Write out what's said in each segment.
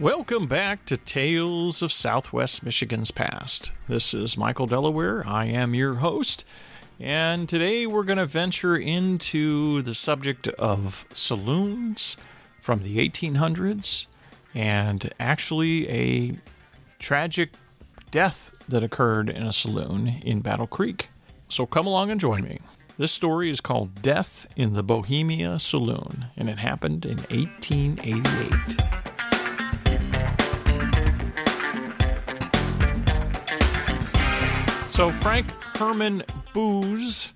Welcome back to Tales of Southwest Michigan's Past. This is Michael Delaware. I am your host, and today we're going to venture into the subject of saloons from the 1800s and actually a tragic death that occurred in a saloon in Battle Creek. So come along and join me. This story is called Death in the Bohemia Saloon, and it happened in 1888. So, Frank Herman Boos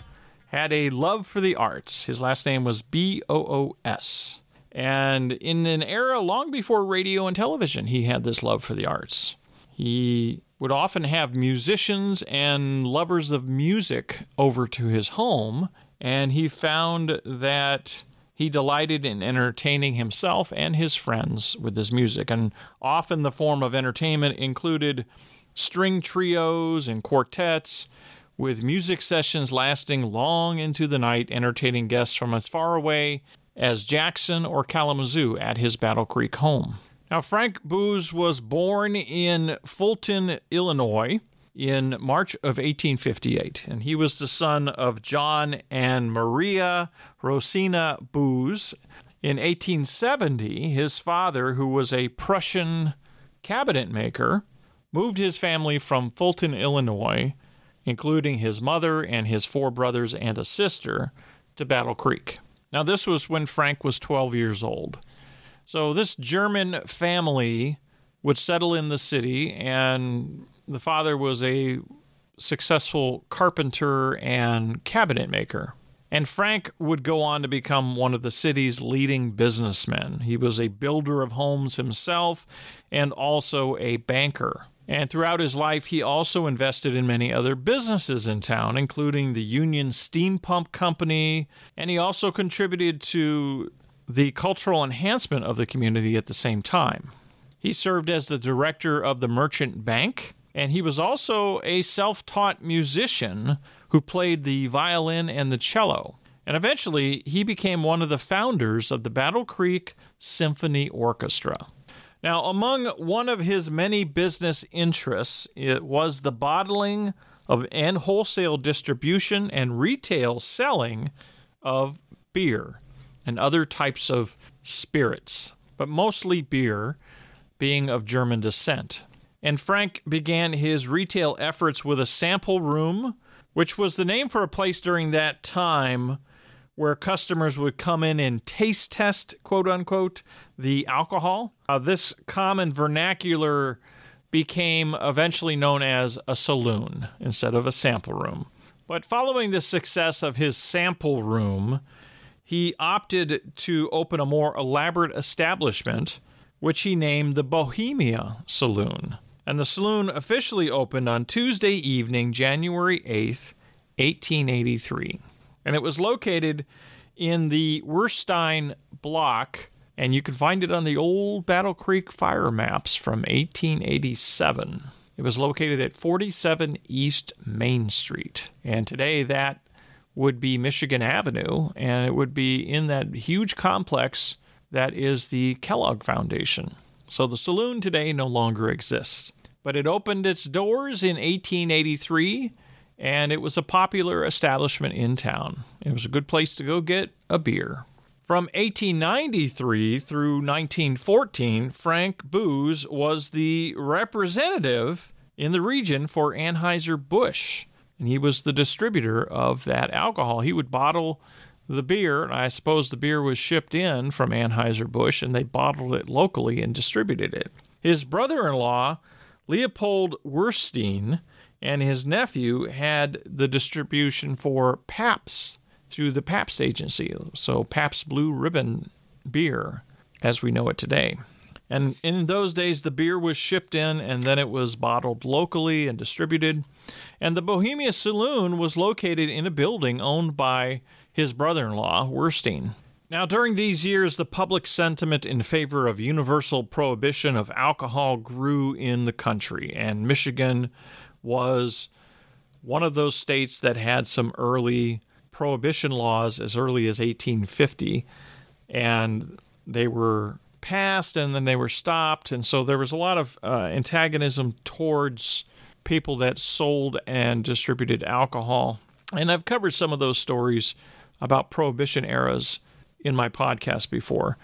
had a love for the arts. His last name was B O O S. And in an era long before radio and television, he had this love for the arts. He would often have musicians and lovers of music over to his home, and he found that he delighted in entertaining himself and his friends with his music. And often the form of entertainment included string trios and quartets, with music sessions lasting long into the night, entertaining guests from as far away as Jackson or Kalamazoo at his Battle Creek home. Now, Frank Boos was born in Fulton, Illinois in March of 1858, and he was the son of John and Maria Rosina Boos. In 1870, his father, who was a Prussian cabinet maker, moved his family from Fulton, Illinois, including his mother and his four brothers and a sister, to Battle Creek. Now, this was when Frank was 12 years old. So, this German family would settle in the city, and the father was a successful carpenter and cabinet maker. And Frank would go on to become one of the city's leading businessmen. He was a builder of homes himself and also a banker. And throughout his life, he also invested in many other businesses in town, including the Union Steam Pump Company, and he also contributed to the cultural enhancement of the community at the same time. He served as the director of the Merchant Bank, and he was also a self taught musician who played the violin and the cello. And eventually, he became one of the founders of the Battle Creek Symphony Orchestra. Now, among one of his many business interests, it was the bottling of and wholesale distribution and retail selling of beer and other types of spirits, but mostly beer, being of German descent. And Frank began his retail efforts with a sample room, which was the name for a place during that time where customers would come in and taste test, quote unquote, the alcohol. Uh, this common vernacular became eventually known as a saloon instead of a sample room. But following the success of his sample room, he opted to open a more elaborate establishment, which he named the Bohemia Saloon. And the saloon officially opened on Tuesday evening, January 8th, 1883 and it was located in the Werstein block, and you can find it on the old Battle Creek fire maps from 1887. It was located at 47 East Main Street, and today that would be Michigan Avenue, and it would be in that huge complex that is the Kellogg Foundation. So the saloon today no longer exists. But it opened its doors in 1883 and it was a popular establishment in town. It was a good place to go get a beer. From 1893 through 1914, Frank Boos was the representative in the region for Anheuser-Busch, and he was the distributor of that alcohol. He would bottle the beer, I suppose the beer was shipped in from Anheuser-Busch, and they bottled it locally and distributed it. His brother-in-law, Leopold Werstein, and his nephew had the distribution for Pabst through the Pabst agency. So Pabst Blue Ribbon beer, as we know it today. And in those days, the beer was shipped in and then it was bottled locally and distributed. And the Bohemia Saloon was located in a building owned by his brother in law, Werstein. Now, during these years, the public sentiment in favor of universal prohibition of alcohol grew in the country, and Michigan was one of those states that had some early prohibition laws as early as 1850, and they were passed and then they were stopped. And so there was a lot of uh, antagonism towards people that sold and distributed alcohol. And I've covered some of those stories about prohibition eras in my podcast before.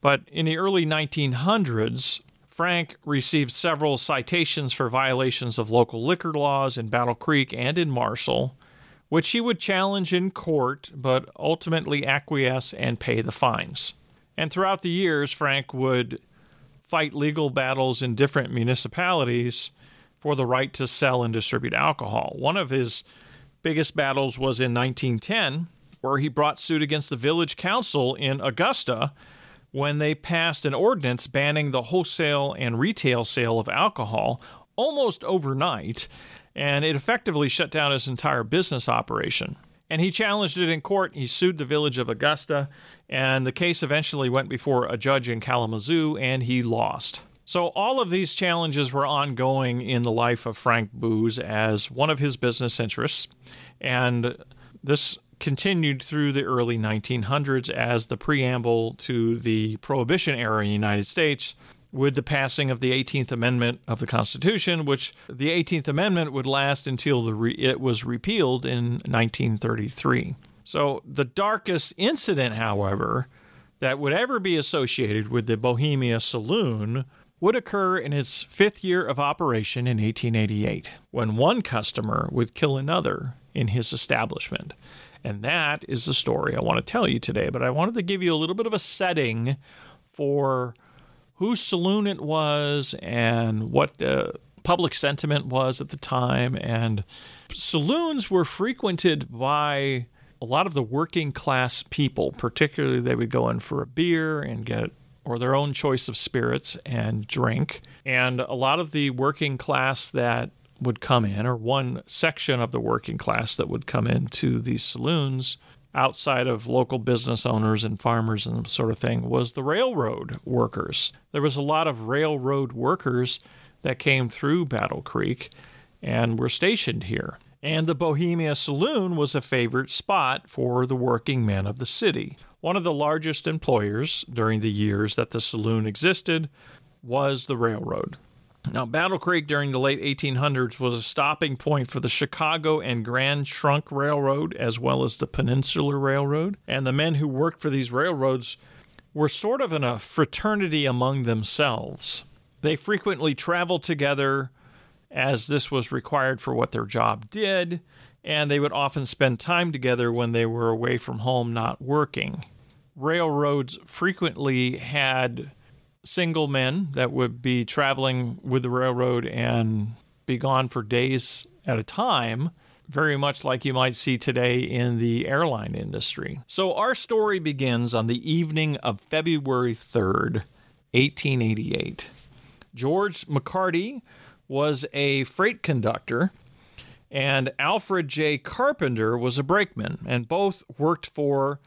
But in the early 1900s, Frank received several citations for violations of local liquor laws in Battle Creek and in Marshall, which he would challenge in court but ultimately acquiesce and pay the fines. And throughout the years, Frank would fight legal battles in different municipalities for the right to sell and distribute alcohol. One of his biggest battles was in 1910, where he brought suit against the village council in Augusta when they passed an ordinance banning the wholesale and retail sale of alcohol almost overnight, and it effectively shut down his entire business operation. And he challenged it in court. He sued the village of Augusta, and the case eventually went before a judge in Kalamazoo, and he lost. So, all of these challenges were ongoing in the life of Frank Boos as one of his business interests, and this continued through the early 1900s as the preamble to the Prohibition era in the United States with the passing of the 18th Amendment of the Constitution, which the 18th Amendment would last until re- it was repealed in 1933. So, the darkest incident, however, that would ever be associated with the Bohemia Saloon would occur in its fifth year of operation in 1888, when one customer would kill another in his establishment. And that is the story I want to tell you today. But I wanted to give you a little bit of a setting for whose saloon it was and what the public sentiment was at the time. And saloons were frequented by a lot of the working class people, particularly they would go in for a beer and get or their own choice of spirits and drink. And a lot of the working class that would come in, or one section of the working class that would come into these saloons outside of local business owners and farmers and sort of thing, was the railroad workers. There was a lot of railroad workers that came through Battle Creek and were stationed here. And the Bohemia Saloon was a favorite spot for the working men of the city. One of the largest employers during the years that the saloon existed was the railroad. Now, Battle Creek during the late 1800s was a stopping point for the Chicago and Grand Trunk Railroad, as well as the Peninsular Railroad. And the men who worked for these railroads were sort of in a fraternity among themselves. They frequently traveled together as this was required for what their job did, and they would often spend time together when they were away from home not working. Railroads frequently had single men that would be traveling with the railroad and be gone for days at a time, very much like you might see today in the airline industry. So, our story begins on the evening of February 3rd, 1888. George McCarty was a freight conductor, and Alfred J. Carpenter was a brakeman, and both worked for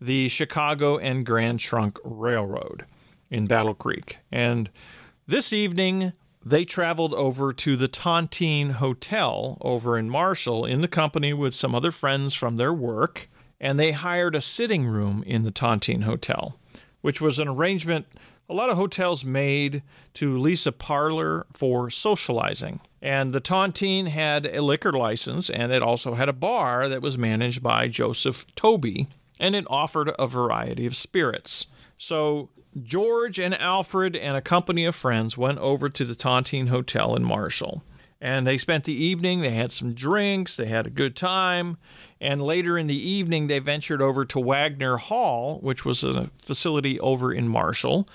the Chicago and Grand Trunk Railroad in Battle Creek. And this evening, they traveled over to the Tontine Hotel over in Marshall in the company with some other friends from their work, and they hired a sitting room in the Tontine Hotel, which was an arrangement a lot of hotels made to lease a parlor for socializing. And the Tontine had a liquor license, and it also had a bar that was managed by Joseph Toby, and it offered a variety of spirits. So George and Alfred and a company of friends went over to the Tontine Hotel in Marshall. And they spent the evening, they had some drinks, they had a good time. And later in the evening, they ventured over to Wagner Hall, which was a facility over in Marshall,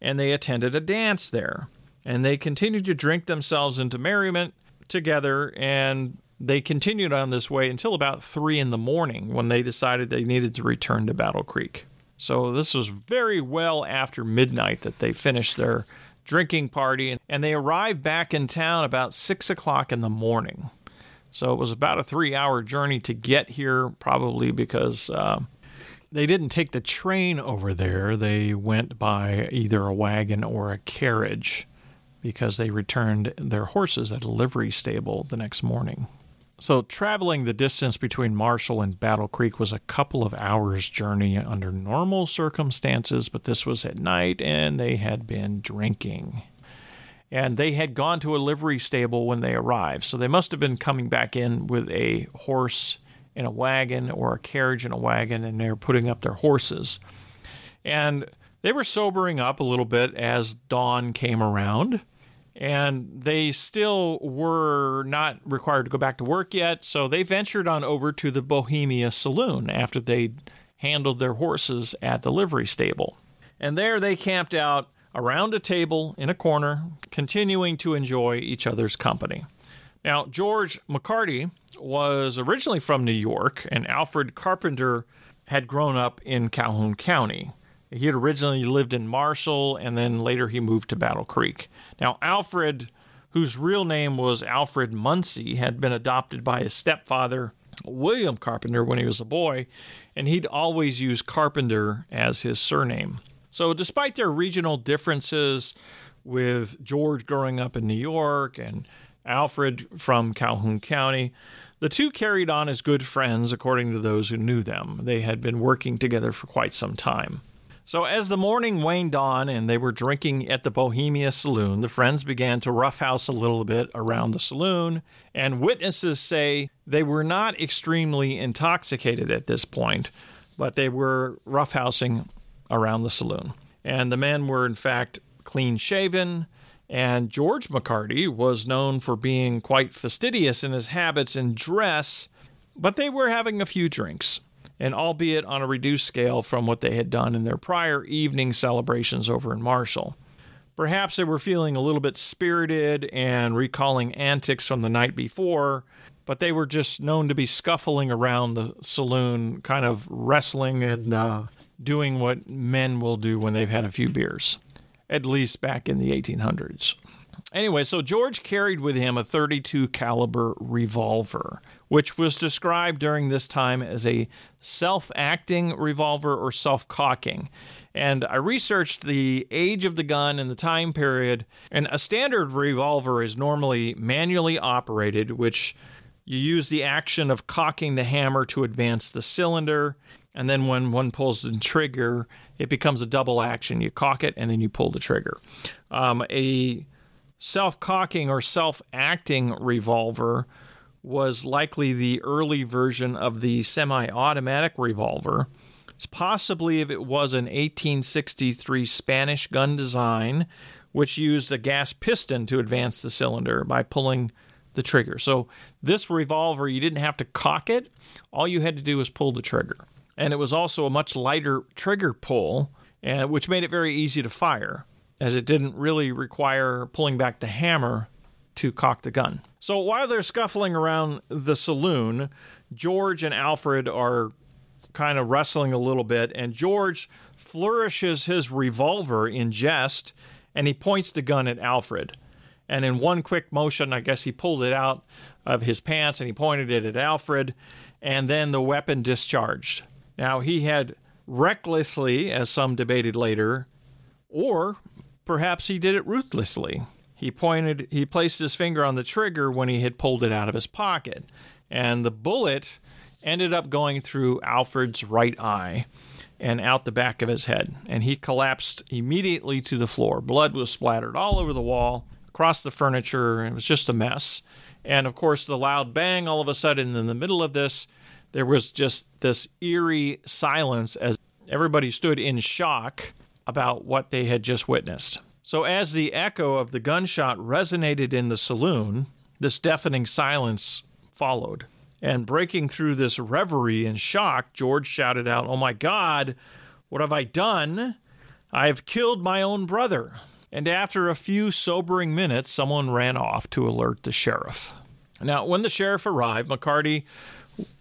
and they attended a dance there. And they continued to drink themselves into merriment together, and they continued on this way until about three in the morning when they decided they needed to return to Battle Creek. So this was very well after midnight that they finished their drinking party, and they arrived back in town about six o'clock in the morning. So it was about a three hour journey to get here, probably because uh, they didn't take the train over there. They went by either a wagon or a carriage because they returned their horses at a livery stable the next morning. So, traveling the distance between Marshall and Battle Creek was a couple of hours' journey under normal circumstances, but this was at night and they had been drinking. And they had gone to a livery stable when they arrived, so they must have been coming back in with a horse in a wagon or a carriage in a wagon, and they were putting up their horses. And they were sobering up a little bit as dawn came around and they still were not required to go back to work yet, so they ventured on over to the Bohemia Saloon after they handled their horses at the livery stable. And there they camped out around a table in a corner, continuing to enjoy each other's company. Now, George McCarty was originally from New York, and Alfred Carpenter had grown up in Calhoun County. He had originally lived in Marshall, and then later he moved to Battle Creek. Now, Alfred, whose real name was Alfred Munsey, had been adopted by his stepfather, William Carpenter, when he was a boy, and he'd always used Carpenter as his surname. So, despite their regional differences, with George growing up in New York and Alfred from Calhoun County, the two carried on as good friends, according to those who knew them. They had been working together for quite some time. So, as the morning waned on and they were drinking at the Bohemia Saloon, the friends began to roughhouse a little bit around the saloon, and witnesses say they were not extremely intoxicated at this point, but they were roughhousing around the saloon. And the men were, in fact, clean shaven, and George McCarty was known for being quite fastidious in his habits and dress, but they were having a few drinks and albeit on a reduced scale from what they had done in their prior evening celebrations over in Marshall. Perhaps they were feeling a little bit spirited and recalling antics from the night before, but they were just known to be scuffling around the saloon, kind of wrestling and uh, doing what men will do when they've had a few beers, at least back in the 1800s. Anyway, so George carried with him a 32 caliber revolver, which was described during this time as a self-acting revolver or self-cocking. And I researched the age of the gun and the time period, and a standard revolver is normally manually operated, which you use the action of cocking the hammer to advance the cylinder, and then when one pulls the trigger, it becomes a double action. You cock it and then you pull the trigger. Um, a self cocking or self acting revolver was likely the early version of the semi automatic revolver. It's possibly if it was an 1863 Spanish gun design, which used a gas piston to advance the cylinder by pulling the trigger. So, this revolver, you didn't have to cock it, all you had to do was pull the trigger. And it was also a much lighter trigger pull, which made it very easy to fire as it didn't really require pulling back the hammer to cock the gun. So while they're scuffling around the saloon, George and Alfred are kind of wrestling a little bit, and George flourishes his revolver in jest and he points the gun at Alfred. And in one quick motion, I guess he pulled it out of his pants and he pointed it at Alfred, and then the weapon discharged. Now, he had recklessly, as some debated later, or Perhaps he did it ruthlessly. He pointed he placed his finger on the trigger when he had pulled it out of his pocket, and the bullet ended up going through Alfred's right eye and out the back of his head, and he collapsed immediately to the floor. Blood was splattered all over the wall, across the furniture, it was just a mess. And of course, the loud bang all of a sudden in the middle of this, there was just this eerie silence as everybody stood in shock about what they had just witnessed. So, as the echo of the gunshot resonated in the saloon, this deafening silence followed. And breaking through this reverie and shock, George shouted out, Oh my God, what have I done? I have killed my own brother. And after a few sobering minutes, someone ran off to alert the sheriff. Now, when the sheriff arrived, McCarty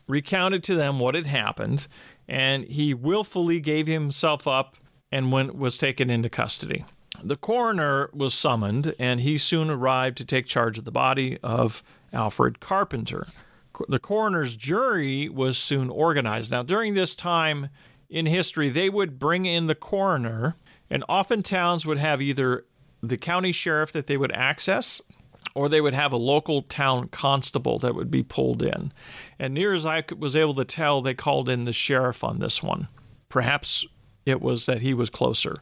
recounted to them what had happened, and he willfully gave himself up and when, was taken into custody. The coroner was summoned, and he soon arrived to take charge of the body of Alfred Carpenter. The coroner's jury was soon organized. Now, during this time in history, they would bring in the coroner, and often towns would have either the county sheriff that they would access, or they would have a local town constable that would be pulled in. And near as I was able to tell, they called in the sheriff on this one. Perhaps it was that he was closer.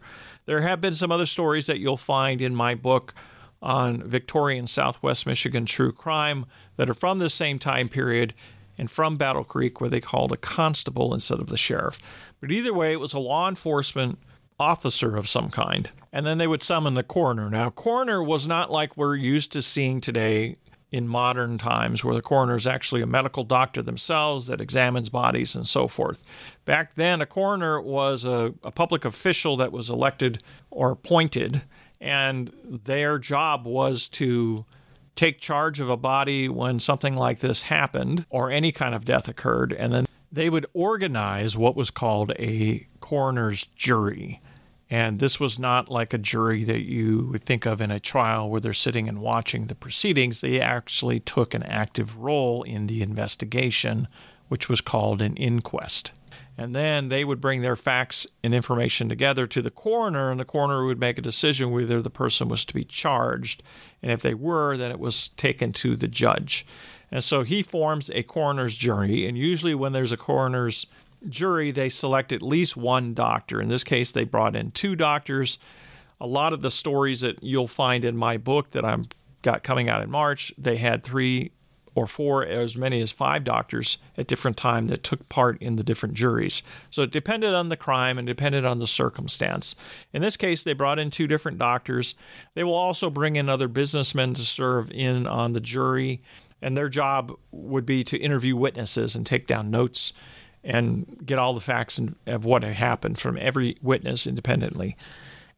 There have been some other stories that you'll find in my book on Victorian Southwest Michigan true crime that are from the same time period and from Battle Creek, where they called a constable instead of the sheriff. But either way, it was a law enforcement officer of some kind. And then they would summon the coroner. Now, coroner was not like we're used to seeing today in modern times, where the coroner is actually a medical doctor themselves that examines bodies and so forth. Back then, a coroner was a, a public official that was elected or appointed, and their job was to take charge of a body when something like this happened or any kind of death occurred, and then they would organize what was called a coroner's jury. And this was not like a jury that you would think of in a trial where they're sitting and watching the proceedings. They actually took an active role in the investigation, which was called an inquest. And then they would bring their facts and information together to the coroner, and the coroner would make a decision whether the person was to be charged. And if they were, then it was taken to the judge. And so he forms a coroner's jury. And usually, when there's a coroner's jury, they select at least one doctor. In this case, they brought in two doctors. A lot of the stories that you'll find in my book that I'm got coming out in March, they had three or four, as many as five doctors at different time that took part in the different juries. So it depended on the crime and depended on the circumstance. In this case, they brought in two different doctors. They will also bring in other businessmen to serve in on the jury, and their job would be to interview witnesses and take down notes and get all the facts of what happened from every witness independently.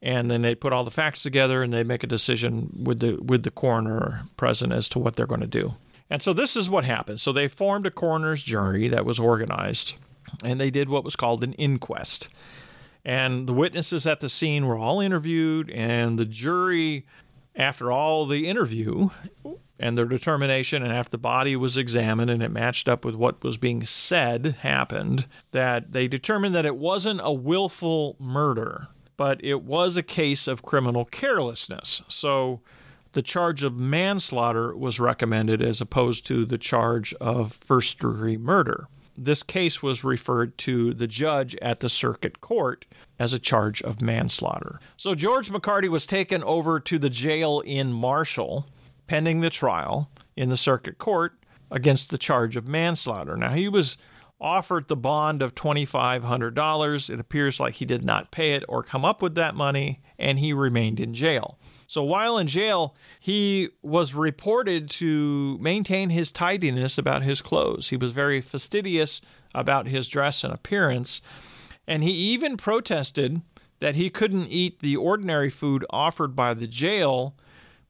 And then they put all the facts together and they make a decision with the with the coroner present as to what they're going to do. And so this is what happened. So they formed a coroner's jury that was organized, and they did what was called an inquest. And the witnesses at the scene were all interviewed, and the jury, after all the interview, and their determination, and after the body was examined and it matched up with what was being said happened, that they determined that it wasn't a willful murder, but it was a case of criminal carelessness. So the charge of manslaughter was recommended as opposed to the charge of first degree murder. This case was referred to the judge at the circuit court as a charge of manslaughter. So George McCarty was taken over to the jail in Marshall pending the trial in the circuit court against the charge of manslaughter. Now, he was offered the bond of $2,500. It appears like he did not pay it or come up with that money, and he remained in jail. So while in jail, he was reported to maintain his tidiness about his clothes. He was very fastidious about his dress and appearance, and he even protested that he couldn't eat the ordinary food offered by the jail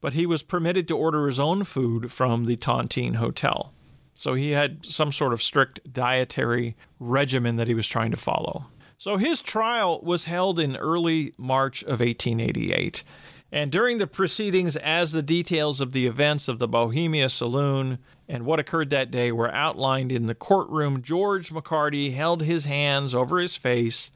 but he was permitted to order his own food from the Tontine Hotel. So he had some sort of strict dietary regimen that he was trying to follow. So his trial was held in early March of 1888. And during the proceedings, as the details of the events of the Bohemia Saloon and what occurred that day were outlined in the courtroom, George McCarty held his hands over his face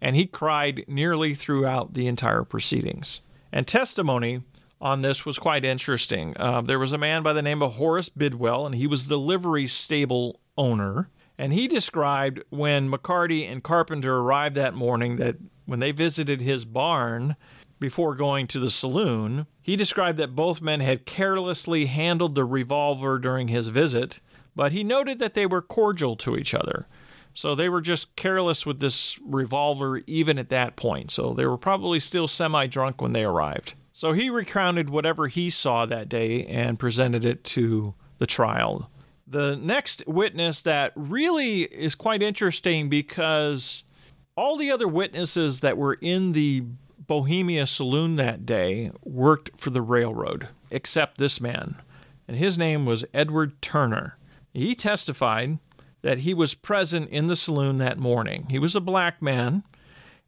and he cried nearly throughout the entire proceedings. And testimony on this was quite interesting. Uh, there was a man by the name of Horace Bidwell, and he was the livery stable owner. And he described when McCarty and Carpenter arrived that morning that when they visited his barn before going to the saloon, he described that both men had carelessly handled the revolver during his visit, but he noted that they were cordial to each other. So they were just careless with this revolver even at that point. So they were probably still semi drunk when they arrived. So he recounted whatever he saw that day and presented it to the trial. The next witness that really is quite interesting because all the other witnesses that were in the Bohemia saloon that day worked for the railroad, except this man. And his name was Edward Turner. He testified that he was present in the saloon that morning. He was a black man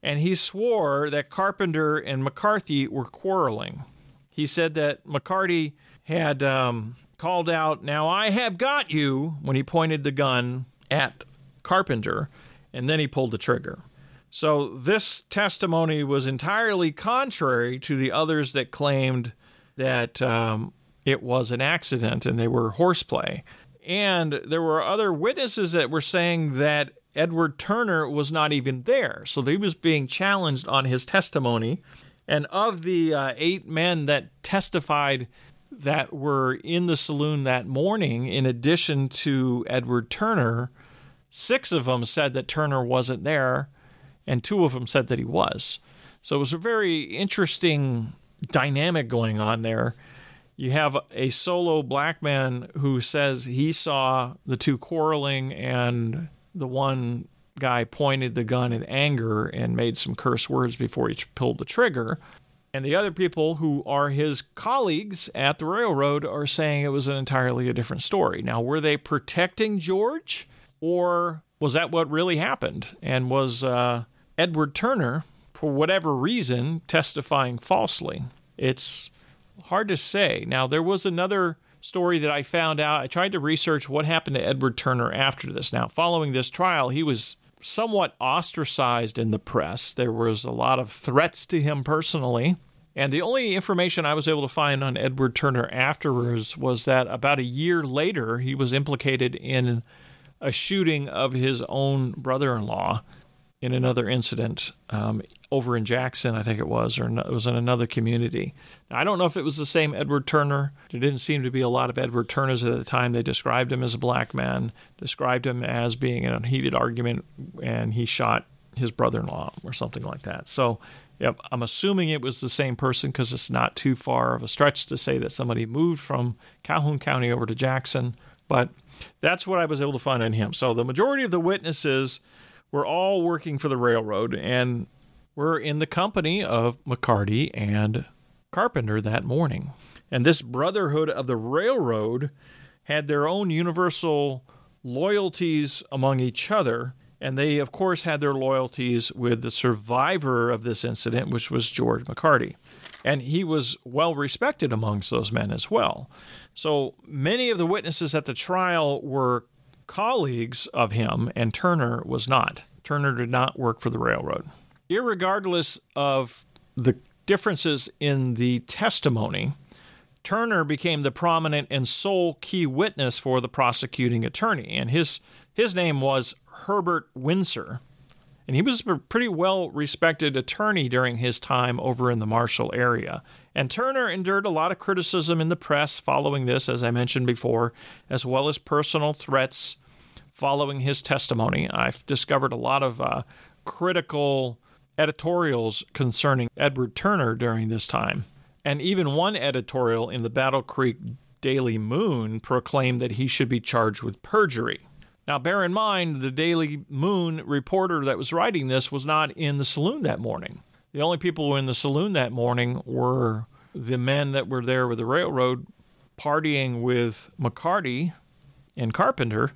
and he swore that Carpenter and McCarty were quarreling. He said that McCarty had um, called out, Now I have got you, when he pointed the gun at Carpenter, and then he pulled the trigger. So this testimony was entirely contrary to the others that claimed that um, it was an accident and they were horseplay. And there were other witnesses that were saying that Edward Turner was not even there. So he was being challenged on his testimony. And of the uh, eight men that testified that were in the saloon that morning, in addition to Edward Turner, six of them said that Turner wasn't there, and two of them said that he was. So it was a very interesting dynamic going on there. You have a solo black man who says he saw the two quarreling, and the one guy pointed the gun in anger and made some curse words before he pulled the trigger. And the other people who are his colleagues at the railroad are saying it was an entirely a different story. Now, were they protecting George, or was that what really happened? And was uh, Edward Turner, for whatever reason, testifying falsely? It's hard to say. Now, there was another story that I found out. I tried to research what happened to Edward Turner after this. Now, following this trial, he was somewhat ostracized in the press. There was a lot of threats to him personally. And the only information I was able to find on Edward Turner afterwards was that about a year later, he was implicated in a shooting of his own brother in law in another incident um, over in Jackson, I think it was, or it was in another community. Now, I don't know if it was the same Edward Turner. There didn't seem to be a lot of Edward Turners at the time. They described him as a black man, described him as being in a heated argument, and he shot his brother in law or something like that. So, yep, I'm assuming it was the same person because it's not too far of a stretch to say that somebody moved from Calhoun County over to Jackson. But that's what I was able to find on him. So, the majority of the witnesses were all working for the railroad and were in the company of McCarty and Carpenter that morning. And this Brotherhood of the Railroad had their own universal loyalties among each other. And they, of course, had their loyalties with the survivor of this incident, which was George McCarty. And he was well respected amongst those men as well. So many of the witnesses at the trial were colleagues of him, and Turner was not. Turner did not work for the railroad. Irregardless of the differences in the testimony, Turner became the prominent and sole key witness for the prosecuting attorney, and his his name was Herbert Windsor. And he was a pretty well respected attorney during his time over in the Marshall area. And Turner endured a lot of criticism in the press following this, as I mentioned before, as well as personal threats following his testimony. I've discovered a lot of uh, critical editorials concerning Edward Turner during this time. And even one editorial in the Battle Creek Daily Moon proclaimed that he should be charged with perjury. Now, bear in mind, the Daily Moon reporter that was writing this was not in the saloon that morning. The only people who were in the saloon that morning were the men that were there with the railroad partying with McCarty and Carpenter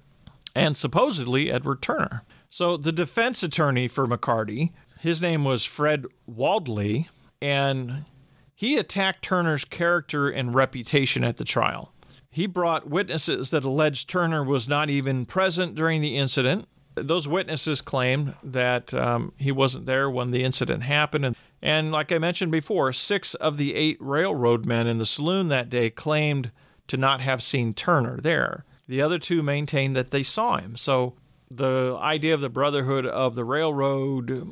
and supposedly Edward Turner. So the defense attorney for McCarty, his name was Fred Waldley, and he attacked Turner's character and reputation at the trial. He brought witnesses that alleged Turner was not even present during the incident. Those witnesses claimed that um, he wasn't there when the incident happened. And, and like I mentioned before, six of the eight railroad men in the saloon that day claimed to not have seen Turner there. The other two maintained that they saw him. So the idea of the Brotherhood of the Railroad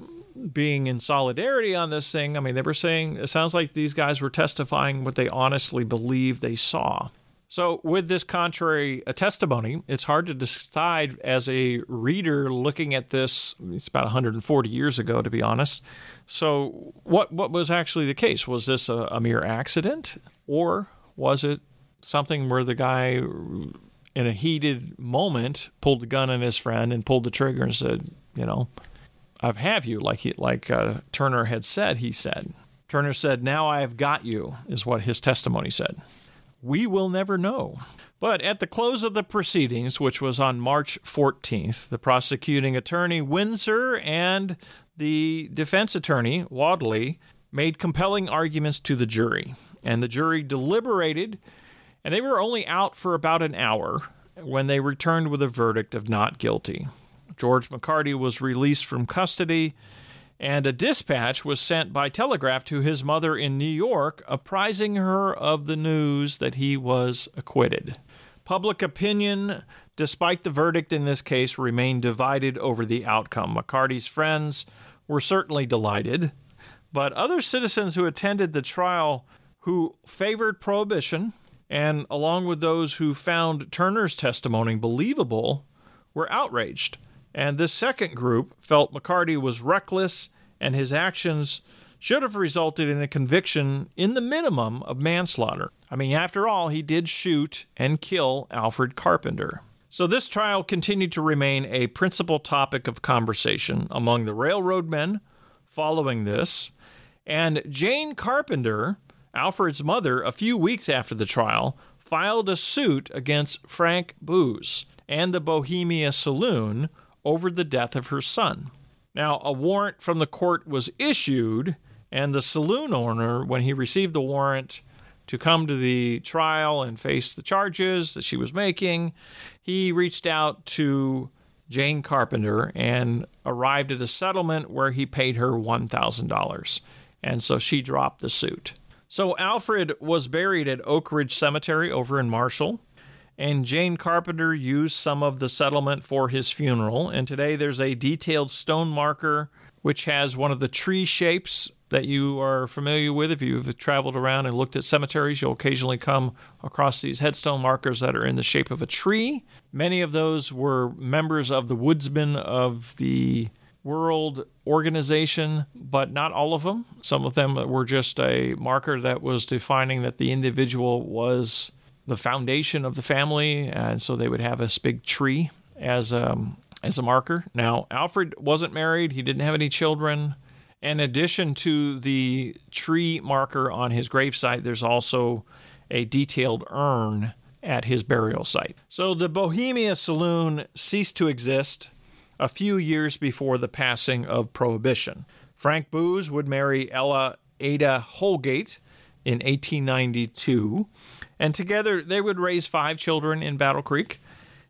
being in solidarity on this thing, I mean, they were saying it sounds like these guys were testifying what they honestly believe they saw. So, with this contrary uh, testimony, it's hard to decide as a reader looking at this. It's about 140 years ago, to be honest. So, what what was actually the case? Was this a, a mere accident, or was it something where the guy in a heated moment, pulled the gun on his friend and pulled the trigger and said, you know, I've have you, like he, like uh, Turner had said. He said, Turner said, "Now I have got you," is what his testimony said. We will never know. But at the close of the proceedings, which was on March 14th, the prosecuting attorney Windsor and the defense attorney Wadley made compelling arguments to the jury, and the jury deliberated and they were only out for about an hour when they returned with a verdict of not guilty. George McCarty was released from custody, and a dispatch was sent by telegraph to his mother in New York, apprising her of the news that he was acquitted. Public opinion, despite the verdict in this case, remained divided over the outcome. McCarty's friends were certainly delighted, but other citizens who attended the trial who favored prohibition, and along with those who found Turner's testimony believable, were outraged. And this second group felt McCarty was reckless and his actions should have resulted in a conviction in the minimum of manslaughter. I mean, after all, he did shoot and kill Alfred Carpenter. So this trial continued to remain a principal topic of conversation among the railroad men following this. And Jane Carpenter, Alfred's mother, a few weeks after the trial, filed a suit against Frank Boos and the Bohemia Saloon over the death of her son. Now, a warrant from the court was issued, and the saloon owner, when he received the warrant to come to the trial and face the charges that she was making, he reached out to Jane Carpenter and arrived at a settlement where he paid her $1,000. And so she dropped the suit. So Alfred was buried at Oak Ridge Cemetery over in Marshall and Jane Carpenter used some of the settlement for his funeral. And today there's a detailed stone marker which has one of the tree shapes that you are familiar with. If you've traveled around and looked at cemeteries, you'll occasionally come across these headstone markers that are in the shape of a tree. Many of those were members of the Woodsmen of the World Organization, but not all of them. Some of them were just a marker that was defining that the individual was the foundation of the family, and so they would have this big tree as um, as a marker. Now, Alfred wasn't married; he didn't have any children. In addition to the tree marker on his gravesite, there's also a detailed urn at his burial site. So the Bohemia Saloon ceased to exist a few years before the passing of Prohibition. Frank Boos would marry Ella Ada Holgate in 1892 and together they would raise five children in Battle Creek.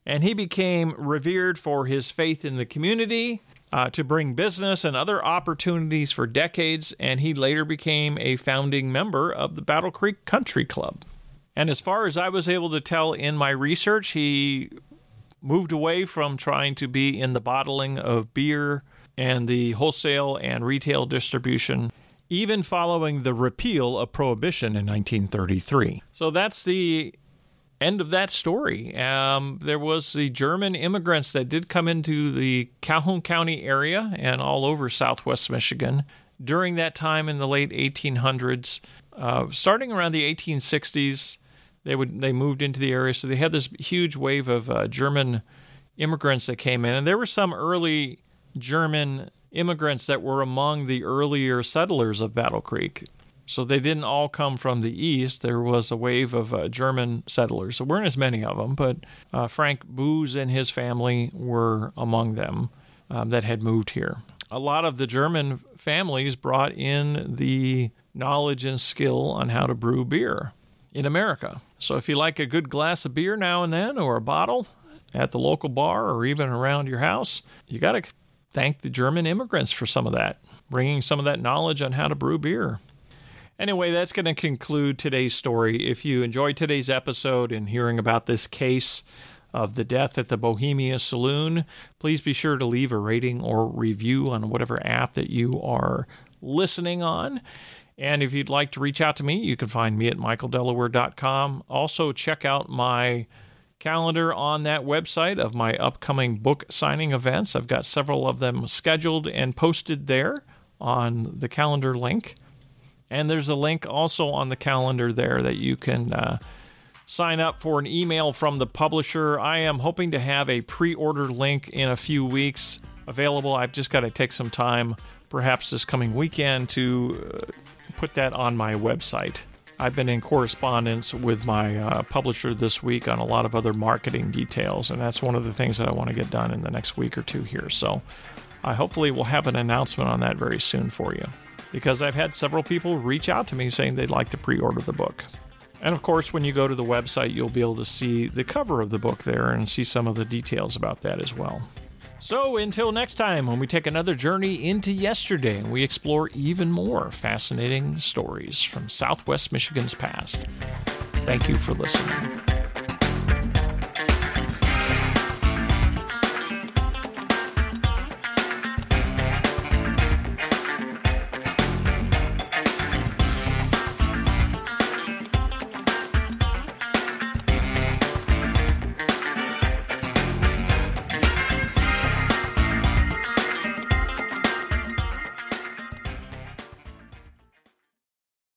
And he became revered for his faith in the community, uh, to bring business and other opportunities for decades, and he later became a founding member of the Battle Creek Country Club. And as far as I was able to tell in my research, he moved away from trying to be in the bottling of beer and the wholesale and retail distribution even following the repeal of prohibition in 1933. So that's the end of that story. Um, there was the German immigrants that did come into the Calhoun County area and all over southwest Michigan during that time in the late 1800s. Uh, starting around the 1860s, they would they moved into the area, so they had this huge wave of uh, German immigrants that came in, and there were some early German immigrants that were among the earlier settlers of Battle Creek. So they didn't all come from the east. There was a wave of uh, German settlers. There weren't as many of them, but uh, Frank Boos and his family were among them um, that had moved here. A lot of the German families brought in the knowledge and skill on how to brew beer in America. So if you like a good glass of beer now and then or a bottle at the local bar or even around your house, you got to thank the German immigrants for some of that, bringing some of that knowledge on how to brew beer. Anyway, that's going to conclude today's story. If you enjoyed today's episode and hearing about this case of the death at the Bohemia Saloon, please be sure to leave a rating or review on whatever app that you are listening on. And if you'd like to reach out to me, you can find me at michaeldelaware.com. Also, check out my calendar on that website of my upcoming book signing events. I've got several of them scheduled and posted there on the calendar link. And there's a link also on the calendar there that you can uh, sign up for an email from the publisher. I am hoping to have a pre order link in a few weeks available. I've just got to take some time, perhaps this coming weekend, to uh, put that on my website. I've been in correspondence with my uh, publisher this week on a lot of other marketing details, and that's one of the things that I want to get done in the next week or two here. So I hopefully will have an announcement on that very soon for you because I've had several people reach out to me saying they'd like to pre order the book. And of course, when you go to the website, you'll be able to see the cover of the book there and see some of the details about that as well. So until next time, when we take another journey into yesterday and we explore even more fascinating stories from Southwest Michigan's past. Thank you for listening.